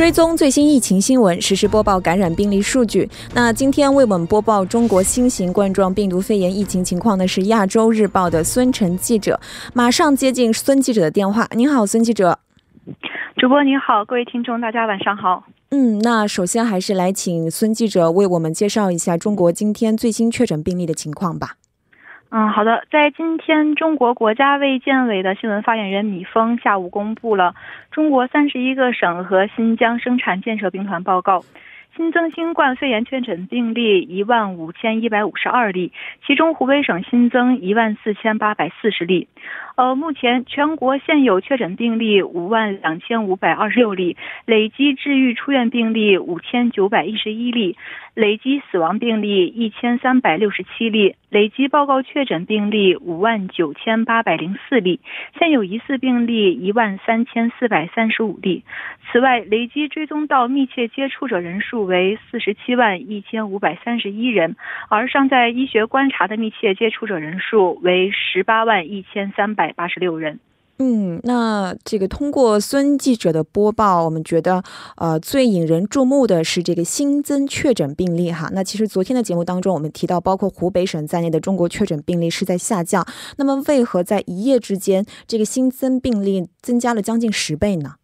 追踪最新疫情新闻，实时播报感染病例数据。那今天为我们播报中国新型冠状病毒肺炎疫情情况的是亚洲日报的孙晨记者。马上接进孙记者的电话。您好，孙记者。主播您好，各位听众大家晚上好。嗯，那首先还是来请孙记者为我们介绍一下中国今天最新确诊病例的情况吧。嗯，好的。在今天，中国国家卫健委的新闻发言人米峰下午公布了中国三十一个省和新疆生产建设兵团报告。新增新冠肺炎确诊病例一万五千一百五十二例，其中湖北省新增一万四千八百四十例。呃，目前全国现有确诊病例五万两千五百二十六例，累计治愈出院病例五千九百一十一例，累计死亡病例一千三百六十七例，累计报告确诊病例五万九千八百零四例，现有疑似病例一万三千四百三十五例。此外，累计追踪到密切接触者人数。为四十七万一千五百三十一人，而尚在医学观察的密切接触者人数为十八万一千三百八十六人。嗯，那这个通过孙记者的播报，我们觉得呃最引人注目的是这个新增确诊病例哈。那其实昨天的节目当中，我们提到包括湖北省在内的中国确诊病例是在下降，那么为何在一夜之间这个新增病例增加了将近十倍呢？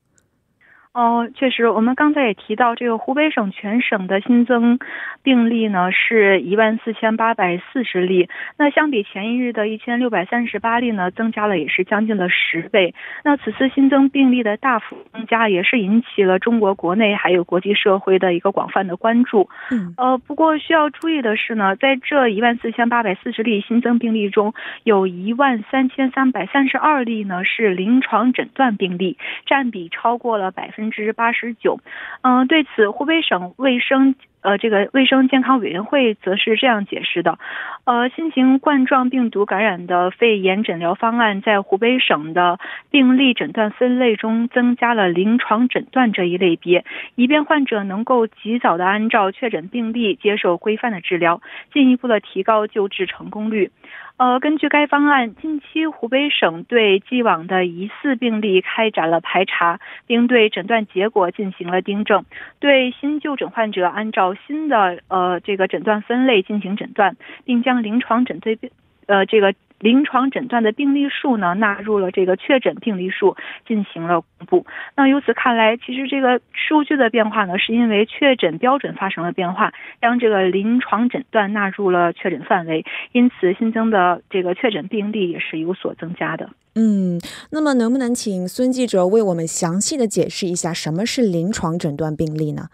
哦，确实，我们刚才也提到，这个湖北省全省的新增病例呢是一万四千八百四十例，那相比前一日的一千六百三十八例呢，增加了也是将近了十倍。那此次新增病例的大幅增加，也是引起了中国国内还有国际社会的一个广泛的关注。嗯，呃，不过需要注意的是呢，在这一万四千八百四十例新增病例中，有一万三千三百三十二例呢是临床诊断病例，占比超过了百分。之八十九，嗯，对此，湖北省卫生呃这个卫生健康委员会则是这样解释的，呃，新型冠状病毒感染的肺炎诊疗方案在湖北省的病例诊断分类中增加了临床诊断这一类别，以便患者能够及早的按照确诊病例接受规范的治疗，进一步的提高救治成功率。呃，根据该方案，近期湖北省对既往的疑似病例开展了排查，并对诊断结果进行了订正，对新就诊患者按照新的呃这个诊断分类进行诊断，并将临床诊断病呃这个。临床诊断的病例数呢，纳入了这个确诊病例数进行了公布。那由此看来，其实这个数据的变化呢，是因为确诊标准发生了变化，将这个临床诊断纳入了确诊范围，因此新增的这个确诊病例也是有所增加的。嗯，那么能不能请孙记者为我们详细的解释一下什么是临床诊断病例呢？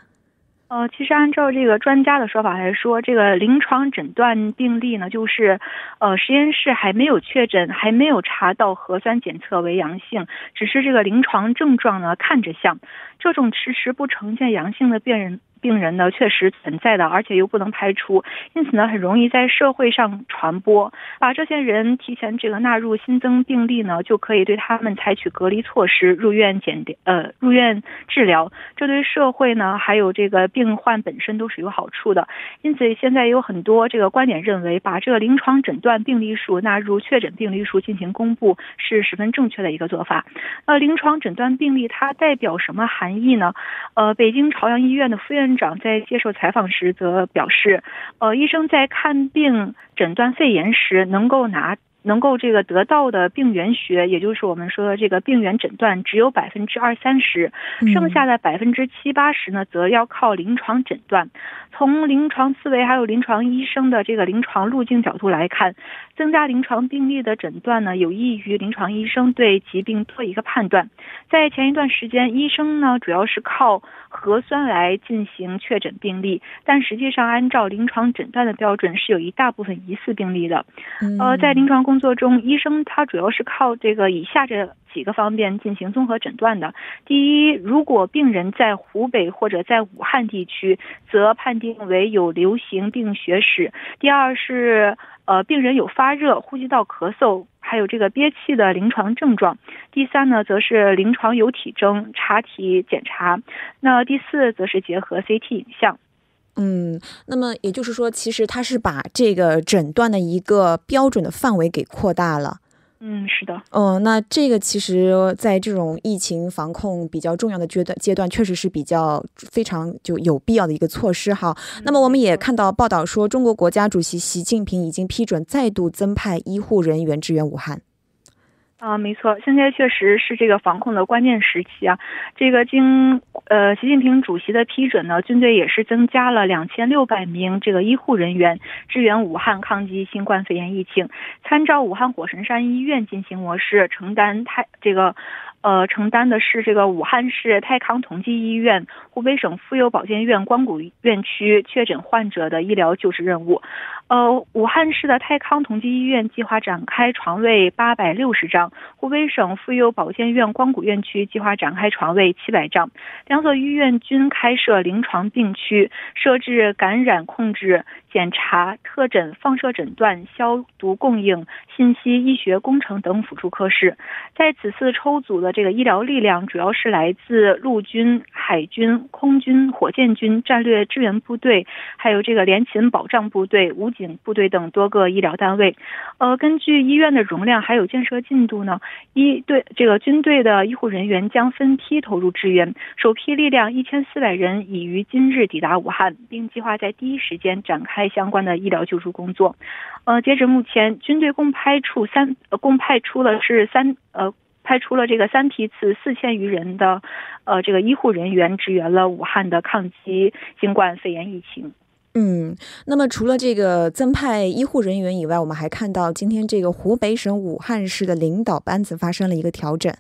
呃，其实按照这个专家的说法来说，这个临床诊断病例呢，就是，呃，实验室还没有确诊，还没有查到核酸检测为阳性，只是这个临床症状呢看着像，这种迟迟不呈现阳性的病人。病人呢确实存在的，而且又不能排除，因此呢很容易在社会上传播。把这些人提前这个纳入新增病例呢，就可以对他们采取隔离措施，入院检呃入院治疗，这对社会呢还有这个病患本身都是有好处的。因此现在有很多这个观点认为，把这个临床诊断病例数纳入确诊病例数进行公布是十分正确的一个做法。呃，临床诊断病例它代表什么含义呢？呃，北京朝阳医院的副院。长在接受采访时则表示，呃，医生在看病诊断肺炎时，能够拿能够这个得到的病原学，也就是我们说的这个病原诊断，只有百分之二三十，剩下的百分之七八十呢，则要靠临床诊断。从临床思维还有临床医生的这个临床路径角度来看，增加临床病例的诊断呢，有益于临床医生对疾病做一个判断。在前一段时间，医生呢主要是靠核酸来进行确诊病例，但实际上按照临床诊断的标准，是有一大部分疑似病例的。呃，在临床工作中，医生他主要是靠这个以下这。几个方面进行综合诊断的。第一，如果病人在湖北或者在武汉地区，则判定为有流行病学史。第二是，呃，病人有发热、呼吸道咳嗽，还有这个憋气的临床症状。第三呢，则是临床有体征，查体检查。那第四，则是结合 CT 影像。嗯，那么也就是说，其实他是把这个诊断的一个标准的范围给扩大了。嗯，是的。嗯，那这个其实，在这种疫情防控比较重要的阶段阶段，确实是比较非常就有必要的一个措施哈。那么，我们也看到报道说，中国国家主席习近平已经批准再度增派医护人员支援武汉。啊，没错，现在确实是这个防控的关键时期啊。这个经呃习近平主席的批准呢，军队也是增加了两千六百名这个医护人员支援武汉抗击新冠肺炎疫情，参照武汉火神山医院进行模式，承担太这个。呃，承担的是这个武汉市泰康同济医院、湖北省妇幼保健院光谷院区确诊患者的医疗救治任务。呃，武汉市的泰康同济医院计划展开床位八百六十张，湖北省妇幼保健院光谷院区计划展开床位七百张。两所医院均开设临床病区，设置感染控制、检查、特诊、放射诊断、消毒供应、信息医学工程等辅助科室。在此次抽组的。这个医疗力量主要是来自陆军、海军、空军、火箭军战略支援部队，还有这个联勤保障部队、武警部队等多个医疗单位。呃，根据医院的容量还有建设进度呢，一队这个军队的医护人员将分批投入支援。首批力量一千四百人已于今日抵达武汉，并计划在第一时间展开相关的医疗救助工作。呃，截止目前，军队共派出三，呃共派出了是三呃。派出了这个三批次四千余人的，呃，这个医护人员支援了武汉的抗击新冠肺炎疫情。嗯，那么除了这个增派医护人员以外，我们还看到今天这个湖北省武汉市的领导班子发生了一个调整。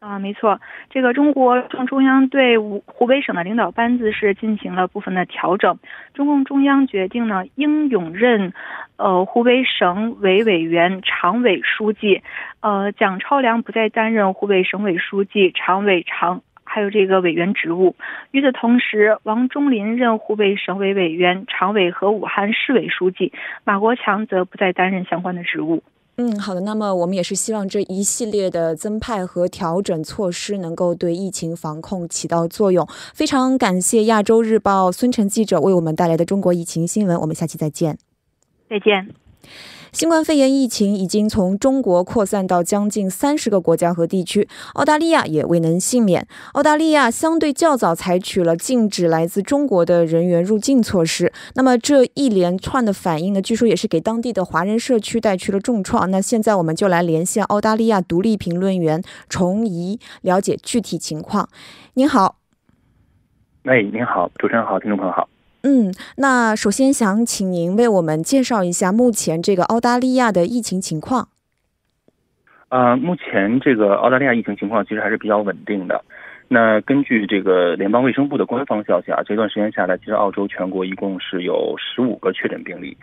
啊，没错，这个中国中中央对湖湖北省的领导班子是进行了部分的调整。中共中央决定呢，应勇任，呃，湖北省委委员、常委书记，呃，蒋超良不再担任湖北省委书记、常委常还有这个委员职务。与此同时，王忠林任湖北省委委员、常委和武汉市委书记，马国强则不再担任相关的职务。嗯，好的。那么我们也是希望这一系列的增派和调整措施能够对疫情防控起到作用。非常感谢亚洲日报孙晨记者为我们带来的中国疫情新闻。我们下期再见。再见。新冠肺炎疫情已经从中国扩散到将近三十个国家和地区，澳大利亚也未能幸免。澳大利亚相对较早采取了禁止来自中国的人员入境措施。那么这一连串的反应呢，据说也是给当地的华人社区带去了重创。那现在我们就来连线澳大利亚独立评论员崇怡，了解具体情况。您好。哎，您好，主持人好，听众朋友好。嗯，那首先想请您为我们介绍一下目前这个澳大利亚的疫情情况。呃，目前这个澳大利亚疫情情况其实还是比较稳定的。那根据这个联邦卫生部的官方消息啊，这段时间下来，其实澳洲全国一共是有十五个确诊病例。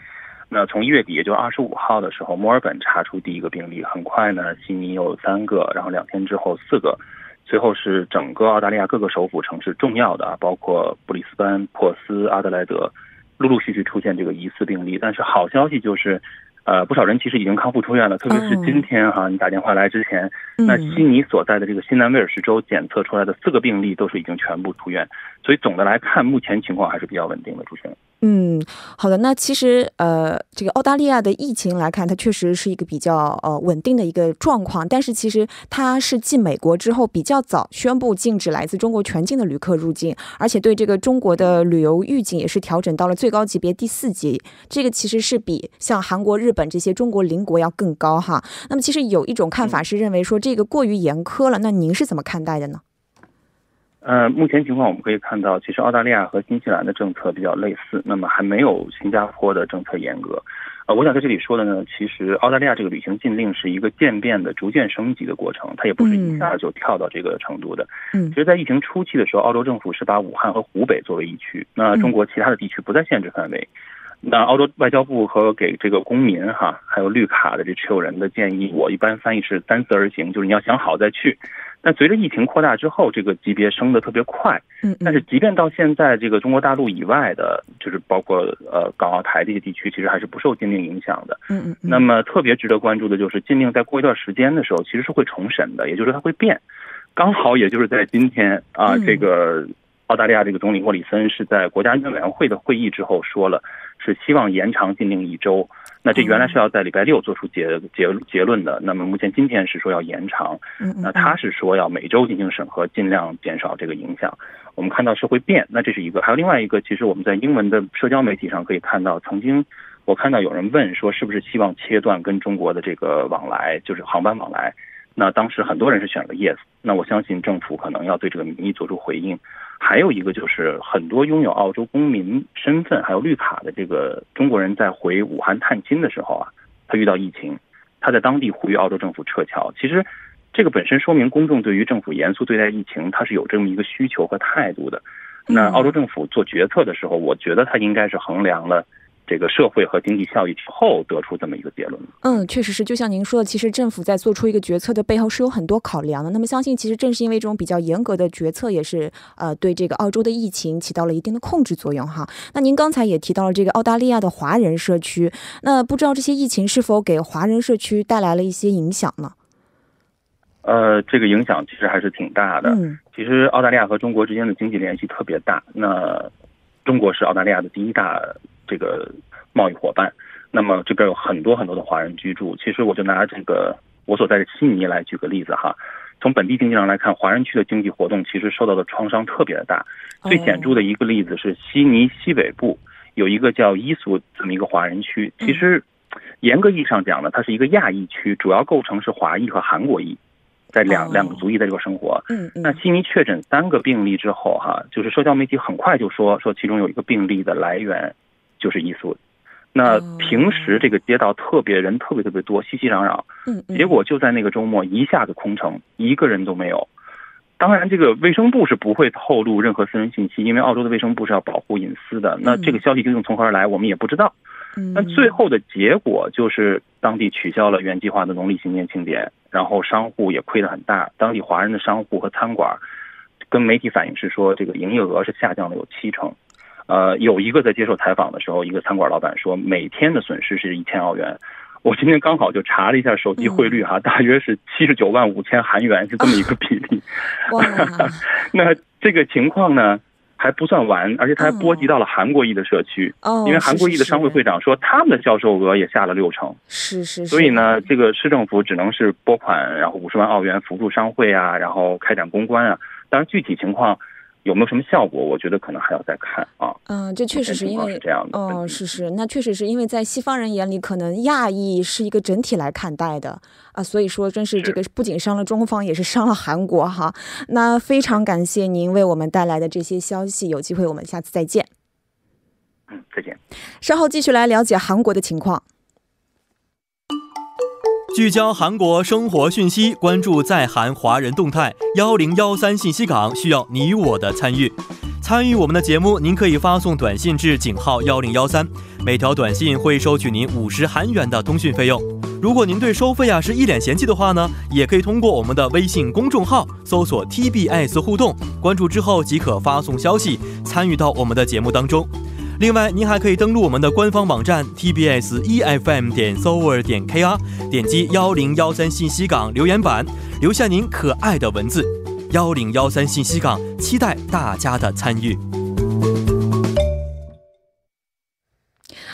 那从一月底，也就是二十五号的时候，墨尔本查出第一个病例，很快呢，悉尼有三个，然后两天之后四个。最后是整个澳大利亚各个首府城市重要的啊，包括布里斯班、珀斯、阿德莱德，陆陆续续出现这个疑似病例。但是好消息就是，呃，不少人其实已经康复出院了。特别是今天哈，你打电话来之前，那悉尼所在的这个新南威尔士州检测出来的四个病例都是已经全部出院。所以总的来看，目前情况还是比较稳定的，主持人。嗯，好的。那其实呃，这个澳大利亚的疫情来看，它确实是一个比较呃稳定的一个状况。但是其实它是继美国之后比较早宣布禁止来自中国全境的旅客入境，而且对这个中国的旅游预警也是调整到了最高级别第四级。这个其实是比像韩国、日本这些中国邻国要更高哈。那么其实有一种看法是认为说这个过于严苛了，那您是怎么看待的呢？呃，目前情况我们可以看到，其实澳大利亚和新西兰的政策比较类似，那么还没有新加坡的政策严格。呃，我想在这里说的呢，其实澳大利亚这个旅行禁令是一个渐变的、逐渐升级的过程，它也不是一下就跳到这个程度的。嗯，其实，在疫情初期的时候，澳洲政府是把武汉和湖北作为疫区，那中国其他的地区不在限制范围。那澳洲外交部和给这个公民哈，还有绿卡的这持有人的建议，我一般翻译是三思而行，就是你要想好再去。但随着疫情扩大之后，这个级别升得特别快。嗯，但是即便到现在，这个中国大陆以外的，就是包括呃港澳台这些地区，其实还是不受禁令影响的。嗯嗯。那么特别值得关注的就是禁令在过一段时间的时候，其实是会重审的，也就是说它会变。刚好也就是在今天啊，这个澳大利亚这个总理莫里森是在国家安全委员会的会议之后说了，是希望延长禁令一周。那这原来是要在礼拜六做出结结结论的，那么目前今天是说要延长，那他是说要每周进行审核，尽量减少这个影响。我们看到是会变，那这是一个，还有另外一个，其实我们在英文的社交媒体上可以看到，曾经我看到有人问说，是不是希望切断跟中国的这个往来，就是航班往来？那当时很多人是选了 yes，那我相信政府可能要对这个民意做出回应。还有一个就是很多拥有澳洲公民身份还有绿卡的这个中国人在回武汉探亲的时候啊，他遇到疫情，他在当地呼吁澳洲政府撤侨。其实这个本身说明公众对于政府严肃对待疫情，他是有这么一个需求和态度的。那澳洲政府做决策的时候，我觉得他应该是衡量了。这个社会和经济效益之后得出这么一个结论。嗯，确实是，就像您说的，其实政府在做出一个决策的背后是有很多考量的。那么，相信其实正是因为这种比较严格的决策，也是呃对这个澳洲的疫情起到了一定的控制作用哈。那您刚才也提到了这个澳大利亚的华人社区，那不知道这些疫情是否给华人社区带来了一些影响呢？呃，这个影响其实还是挺大的。嗯，其实澳大利亚和中国之间的经济联系特别大。那中国是澳大利亚的第一大。这个贸易伙伴，那么这边有很多很多的华人居住。其实我就拿这个我所在的悉尼来举个例子哈。从本地经济上来看，华人区的经济活动其实受到的创伤特别的大。最显著的一个例子是悉尼西北部有一个叫伊苏这么一个华人区。其实严格意义上讲呢，它是一个亚裔区，主要构成是华裔和韩国裔，在两两个族裔在这个生活。嗯嗯。那悉尼确诊三个病例之后哈，就是社交媒体很快就说说其中有一个病例的来源。就是一宿，那平时这个街道特别人特别特别多，熙熙攘攘，嗯，结果就在那个周末一下子空城，一个人都没有。当然，这个卫生部是不会透露任何私人信息，因为澳洲的卫生部是要保护隐私的。那这个消息究竟从何而来，我们也不知道。那最后的结果就是当地取消了原计划的农历新年庆典，然后商户也亏得很大。当地华人的商户和餐馆跟媒体反映是说，这个营业额是下降了有七成。呃，有一个在接受采访的时候，一个餐馆老板说，每天的损失是一千澳元。我今天刚好就查了一下手机汇率哈，大约是七十九万五千韩元，是这么一个比例。那这个情况呢还不算完，而且它还波及到了韩国裔的社区。哦，因为韩国裔的商会会长说，他们的销售额也下了六成。是是。所以呢，这个市政府只能是拨款，然后五十万澳元扶助商会啊，然后开展公关啊。当然，具体情况。有没有什么效果？我觉得可能还要再看啊。嗯，这确实是因为是这样的。哦，是是，那确实是因为在西方人眼里，可能亚裔是一个整体来看待的啊。所以说，真是这个不仅伤了中方，也是伤了韩国哈。那非常感谢您为我们带来的这些消息，有机会我们下次再见。嗯，再见。稍后继续来了解韩国的情况。聚焦韩国生活讯息，关注在韩华人动态。幺零幺三信息港需要你我的参与。参与我们的节目，您可以发送短信至井号幺零幺三，每条短信会收取您五十韩元的通讯费用。如果您对收费啊是一脸嫌弃的话呢，也可以通过我们的微信公众号搜索 TBS 互动，关注之后即可发送消息，参与到我们的节目当中。另外，您还可以登录我们的官方网站 tbs efm 点 s o v e r 点 kr，点击幺零幺三信息港留言板，留下您可爱的文字。幺零幺三信息港期待大家的参与。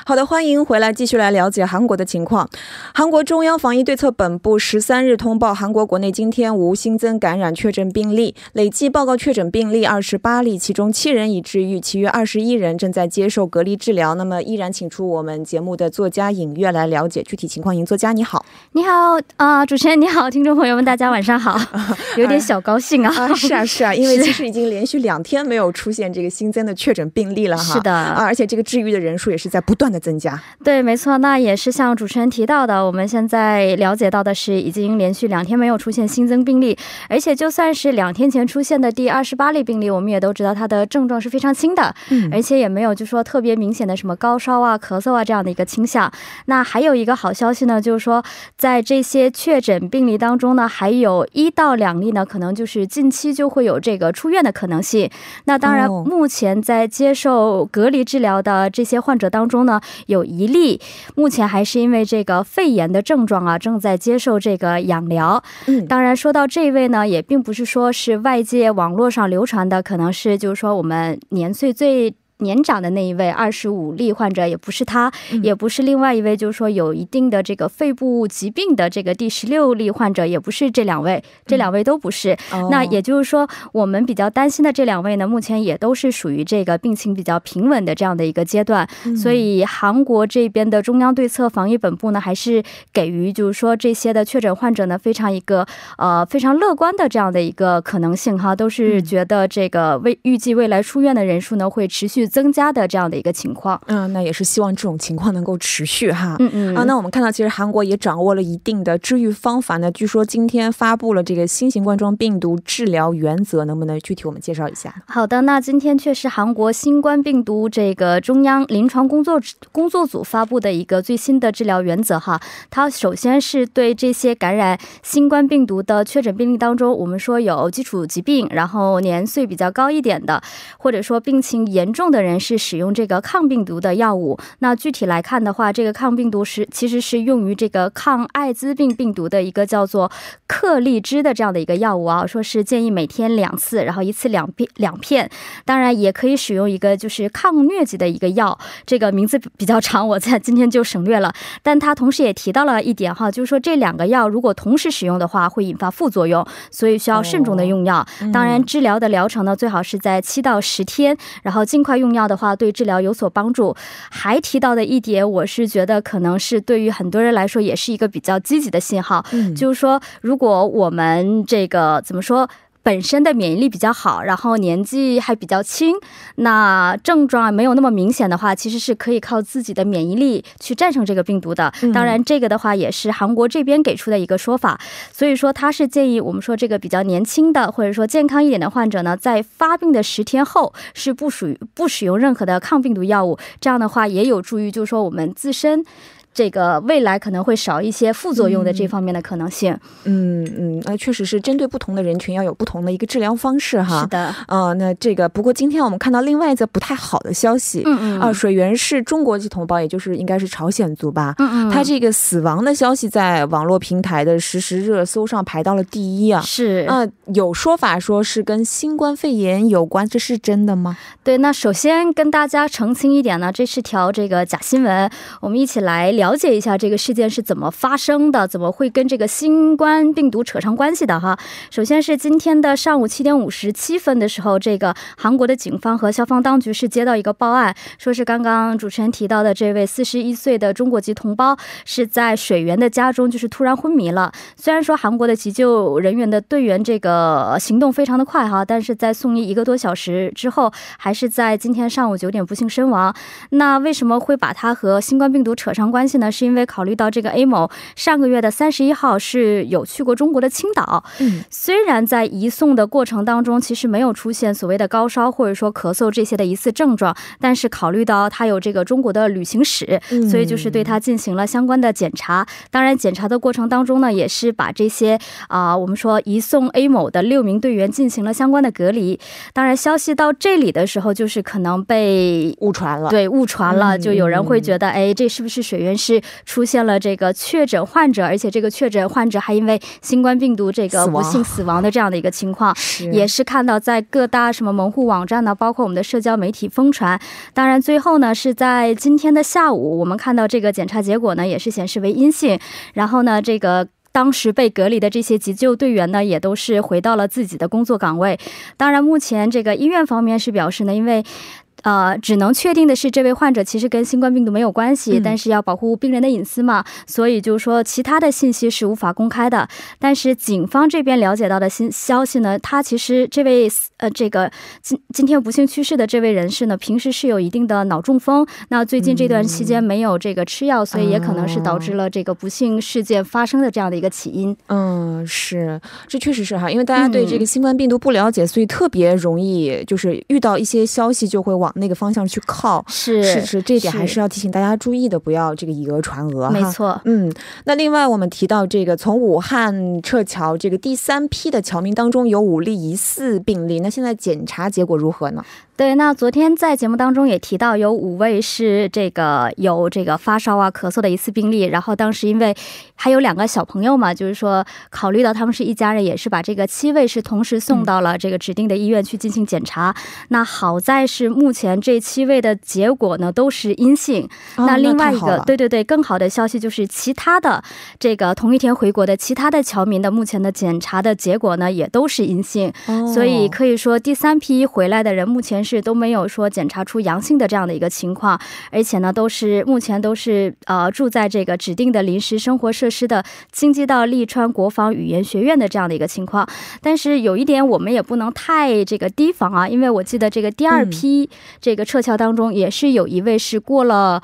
好的，欢迎回来，继续来了解韩国的情况。韩国中央防疫对策本部十三日通报，韩国国内今天无新增感染确诊病例，累计报告确诊病例二十八例，其中七人已治愈，其余二十一人正在接受隔离治疗。那么，依然请出我们节目的作家尹月来了解具体情况。尹作家，你好，你好啊，主持人你好，听众朋友们，大家晚上好，有点小高兴啊，是啊是啊，因为其实已经连续两天没有出现这个新增的确诊病例了哈，是的啊，而且这个治愈的人数也是在不断的。增加对，没错，那也是像主持人提到的，我们现在了解到的是，已经连续两天没有出现新增病例，而且就算是两天前出现的第二十八例病例，我们也都知道它的症状是非常轻的，嗯，而且也没有就说特别明显的什么高烧啊、咳嗽啊这样的一个倾向。那还有一个好消息呢，就是说在这些确诊病例当中呢，还有一到两例呢，可能就是近期就会有这个出院的可能性。那当然，目前在接受隔离治疗的这些患者当中呢。有一例，目前还是因为这个肺炎的症状啊，正在接受这个养疗。嗯，当然说到这位呢，也并不是说是外界网络上流传的，可能是就是说我们年岁最。年长的那一位二十五例患者，也不是他，也不是另外一位，就是说有一定的这个肺部疾病的这个第十六例患者，也不是这两位，这两位都不是。那也就是说，我们比较担心的这两位呢，目前也都是属于这个病情比较平稳的这样的一个阶段。所以韩国这边的中央对策防疫本部呢，还是给予就是说这些的确诊患者呢，非常一个呃非常乐观的这样的一个可能性哈，都是觉得这个未预计未来出院的人数呢会持续增加的这样的一个情况。嗯，那也是希望这种情况能够持续哈。嗯嗯啊，那我们看到其实韩国也掌握了一定的治愈方法呢，据说今天发布了这个新型冠状病毒治疗原则，能不能具体我们介绍一下？好的，那今天确实韩国新冠病毒这个中央临床工作工作组发布的一个最新的治疗原则哈。它首先是对这些感染新冠病毒的确诊病例当中，我们说有基础疾病，然后年岁比较高一点的，或者说病情严重的人是使用这个抗病毒的药物。那具体来看的话，这个抗病毒是其实是用于这个抗艾滋病病毒的一个叫做克利芝的这样的一个药物啊，说是建议每天两次，然后一次两片两片。当然也可以使用一个就是抗疟疾的一个药，这个名字比较长，我在今天就省略了。但他同时也提到了一点哈，就是说这两个药如果同时使用的话，会引发副作用，所以需要慎重的用药。当然，治疗的疗程呢，最好是在七到十天，然后尽快用药的话，对治疗有所帮助。还提到的一点，我是觉得可能是对于很多人来说，也是一个比较积极的信号，就是说，如果我们这个怎么说？本身的免疫力比较好，然后年纪还比较轻，那症状没有那么明显的话，其实是可以靠自己的免疫力去战胜这个病毒的。当然，这个的话也是韩国这边给出的一个说法。所以说，他是建议我们说这个比较年轻的或者说健康一点的患者呢，在发病的十天后是不属于不使用任何的抗病毒药物。这样的话也有助于，就是说我们自身。这个未来可能会少一些副作用的这方面的可能性。嗯嗯，那确实是针对不同的人群要有不同的一个治疗方式哈。是的。呃，那这个不过今天我们看到另外一则不太好的消息。嗯嗯。啊，水源是中国籍同胞，也就是应该是朝鲜族吧。嗯嗯。他这个死亡的消息在网络平台的实时热搜上排到了第一啊。是。啊，有说法说是跟新冠肺炎有关，这是真的吗？对，那首先跟大家澄清一点呢，这是条这个假新闻。我们一起来。了解一下这个事件是怎么发生的，怎么会跟这个新冠病毒扯上关系的哈？首先是今天的上午七点五十七分的时候，这个韩国的警方和消防当局是接到一个报案，说是刚刚主持人提到的这位四十一岁的中国籍同胞是在水源的家中就是突然昏迷了。虽然说韩国的急救人员的队员这个行动非常的快哈，但是在送医一个多小时之后，还是在今天上午九点不幸身亡。那为什么会把他和新冠病毒扯上关系？呢，是因为考虑到这个 A 某上个月的三十一号是有去过中国的青岛，嗯，虽然在移送的过程当中，其实没有出现所谓的高烧或者说咳嗽这些的疑似症状，但是考虑到他有这个中国的旅行史，所以就是对他进行了相关的检查。当然，检查的过程当中呢，也是把这些啊，我们说移送 A 某的六名队员进行了相关的隔离。当然，消息到这里的时候，就是可能被误传了，对，误传了，就有人会觉得，哎，这是不是水源？是出现了这个确诊患者，而且这个确诊患者还因为新冠病毒这个不幸死亡的这样的一个情况，也是看到在各大什么门户网站呢，包括我们的社交媒体疯传。当然，最后呢是在今天的下午，我们看到这个检查结果呢也是显示为阴性。然后呢，这个当时被隔离的这些急救队员呢，也都是回到了自己的工作岗位。当然，目前这个医院方面是表示呢，因为。呃，只能确定的是，这位患者其实跟新冠病毒没有关系，但是要保护病人的隐私嘛，所以就是说其他的信息是无法公开的。但是警方这边了解到的新消息呢，他其实这位呃这个今今天不幸去世的这位人士呢，平时是有一定的脑中风，那最近这段期间没有这个吃药，所以也可能是导致了这个不幸事件发生的这样的一个起因。嗯，是，这确实是哈，因为大家对这个新冠病毒不了解，所以特别容易就是遇到一些消息就会往。那个方向去靠，是是是，这一点还是要提醒大家注意的，不要这个以讹传讹没错，嗯，那另外我们提到这个从武汉撤侨这个第三批的侨民当中有五例疑似病例，那现在检查结果如何呢？对，那昨天在节目当中也提到有五位是这个有这个发烧啊、咳嗽的疑似病例，然后当时因为还有两个小朋友嘛，就是说考虑到他们是一家人，也是把这个七位是同时送到了这个指定的医院去进行检查。那好在是目目前这七位的结果呢都是阴性。哦那另外一个，对对对，更好的消息就是其他的这个同一天回国的其他的侨民的目前的检查的结果呢也都是阴性。哦所以可以说，第三批回来的人目前是都没有说检查出阳性的这样的一个情况，而且呢，都是目前都是呃住在这个指定的临时生活设施的京畿道利川国防语言学院的这样的一个情况。但是有一点，我们也不能太这个提防啊，因为我记得这个第二批这个撤侨当中，也是有一位是过了。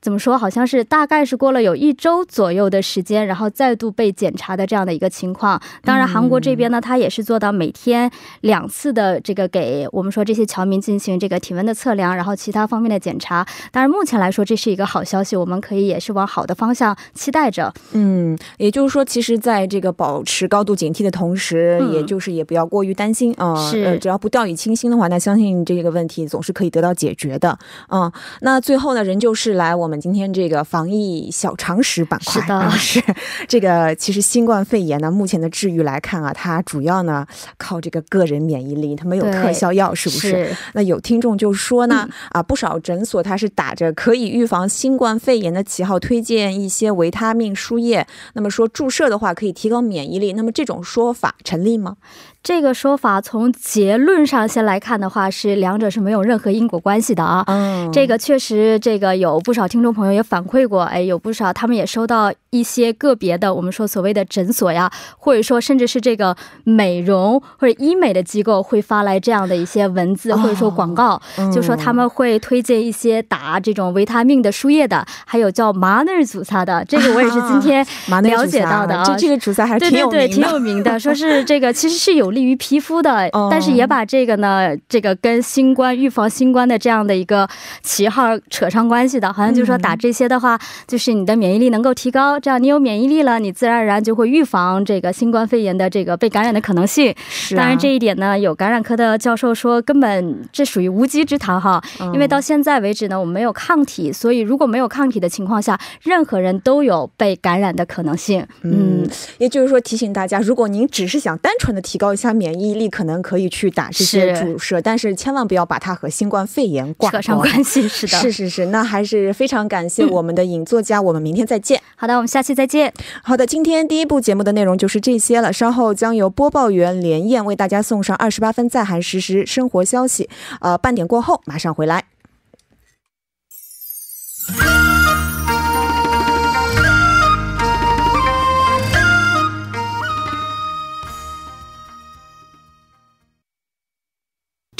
怎么说？好像是大概是过了有一周左右的时间，然后再度被检查的这样的一个情况。当然，韩国这边呢，它也是做到每天两次的这个给我们说这些侨民进行这个体温的测量，然后其他方面的检查。当然，目前来说这是一个好消息，我们可以也是往好的方向期待着。嗯，也就是说，其实在这个保持高度警惕的同时，嗯也就是也不要过于担心啊。是呃，只要不掉以轻心的话，那相信这个问题总是可以得到解决的。嗯，那最后呢，仍旧是来我们今天这个防疫小常识板块。是的啊是这个其实新冠肺炎呢，目前的治愈来看啊，它主要呢靠这个个人免疫力，它没有特效药，是不是？是那有听众就说呢，啊，不少诊所它是打着可以预防新冠肺炎的旗号，推荐一些维他命输液。那么说注射的话可以提高免疫力，那么这种说法成立吗？这个说法从结论上先来看的话，是两者是没有任何因果关系的啊。嗯这个确实，这个有不少听众朋友也反馈过，哎，有不少他们也收到一些个别的我们说所谓的诊所呀，或者说甚至是这个美容或者医美的机构会发来这样的一些文字哦或者说广告，就说他们会推荐一些打这种维他命的输液的，还有叫麻内祖萨的，这个我也是今天了解到的啊这这个主菜还是挺有名的。对对，挺有名的，说是这个其实是有利于皮肤的，哦但是也把这个呢，这个跟新冠预防新冠的这样的一个旗号扯上关系的，好像就说嗯打这些的话，就是你的免疫力能够提高，这样你有免疫力了，你自然而然就会预防这个新冠肺炎的这个被感染的可能性。是啊当然这一点呢，有感染科的教授说，根本这属于无稽之谈哈，嗯因为到现在为止呢，我们没有抗体，所以如果没有抗体的情况下，任何人都有被感染的可能性。嗯，也就是说提醒大家，如果您只是想单纯的提高一下免疫力，可能可以去打这些注射，但是千万不要把它和新冠肺炎挂扯上钩。关系是的，是是是，那还是非常感谢我们的影作家，我们明天再见。好的，我们下期再见。好的，今天第一部节目的内容就是这些了。稍后将由播报员连燕为大家送上二十八分在韩实时生活消息。呃，半点过后马上回来。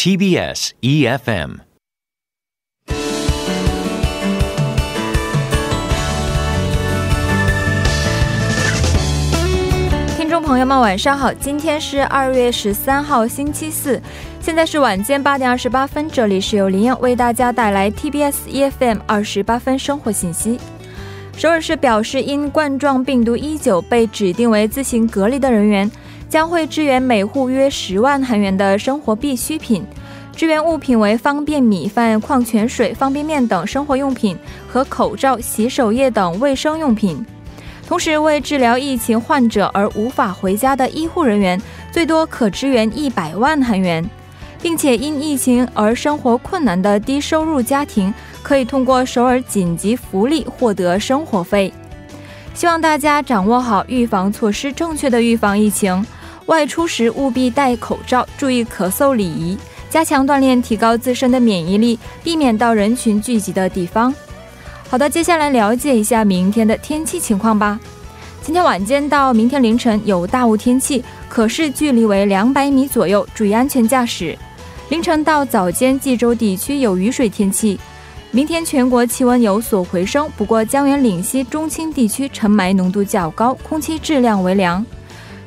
TBS EFM 听众朋友们，晚上好！今天是二月十三号，星期四，现在是晚间八点二十八分，这里是由林燕为大家带来 TBS EFM 二十八分生活信息。首尔市表示，因冠状病毒一九被指定为自行隔离的人员，将会支援每户约十万韩元的生活必需品。支援物品为方便米饭、矿泉水、方便面等生活用品和口罩、洗手液等卫生用品。同时，为治疗疫情患者而无法回家的医护人员，最多可支援一百万韩元，并且因疫情而生活困难的低收入家庭，可以通过首尔紧急福利获得生活费。希望大家掌握好预防措施，正确的预防疫情。外出时务必戴口罩，注意咳嗽礼仪，加强锻炼，提高自身的免疫力，避免到人群聚集的地方。好的，接下来了解一下明天的天气情况吧。今天晚间到明天凌晨有大雾天气，可视距离为两百米左右，注意安全驾驶。凌晨到早间济州地区有雨水天气。明天全国气温有所回升，不过江原岭西、中青地区尘霾浓度较高，空气质量为良。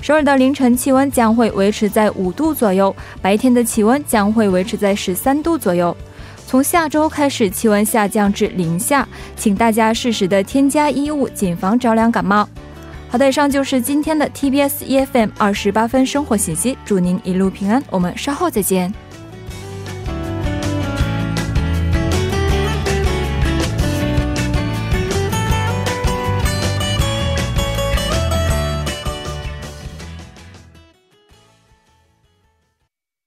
首尔的凌晨气温将会维持在五度左右，白天的气温将会维持在十三度左右。从下周开始，气温下降至零下，请大家适时的添加衣物，谨防着凉感冒。好的，以上就是今天的 TBS EFM 二十八分生活信息，祝您一路平安，我们稍后再见。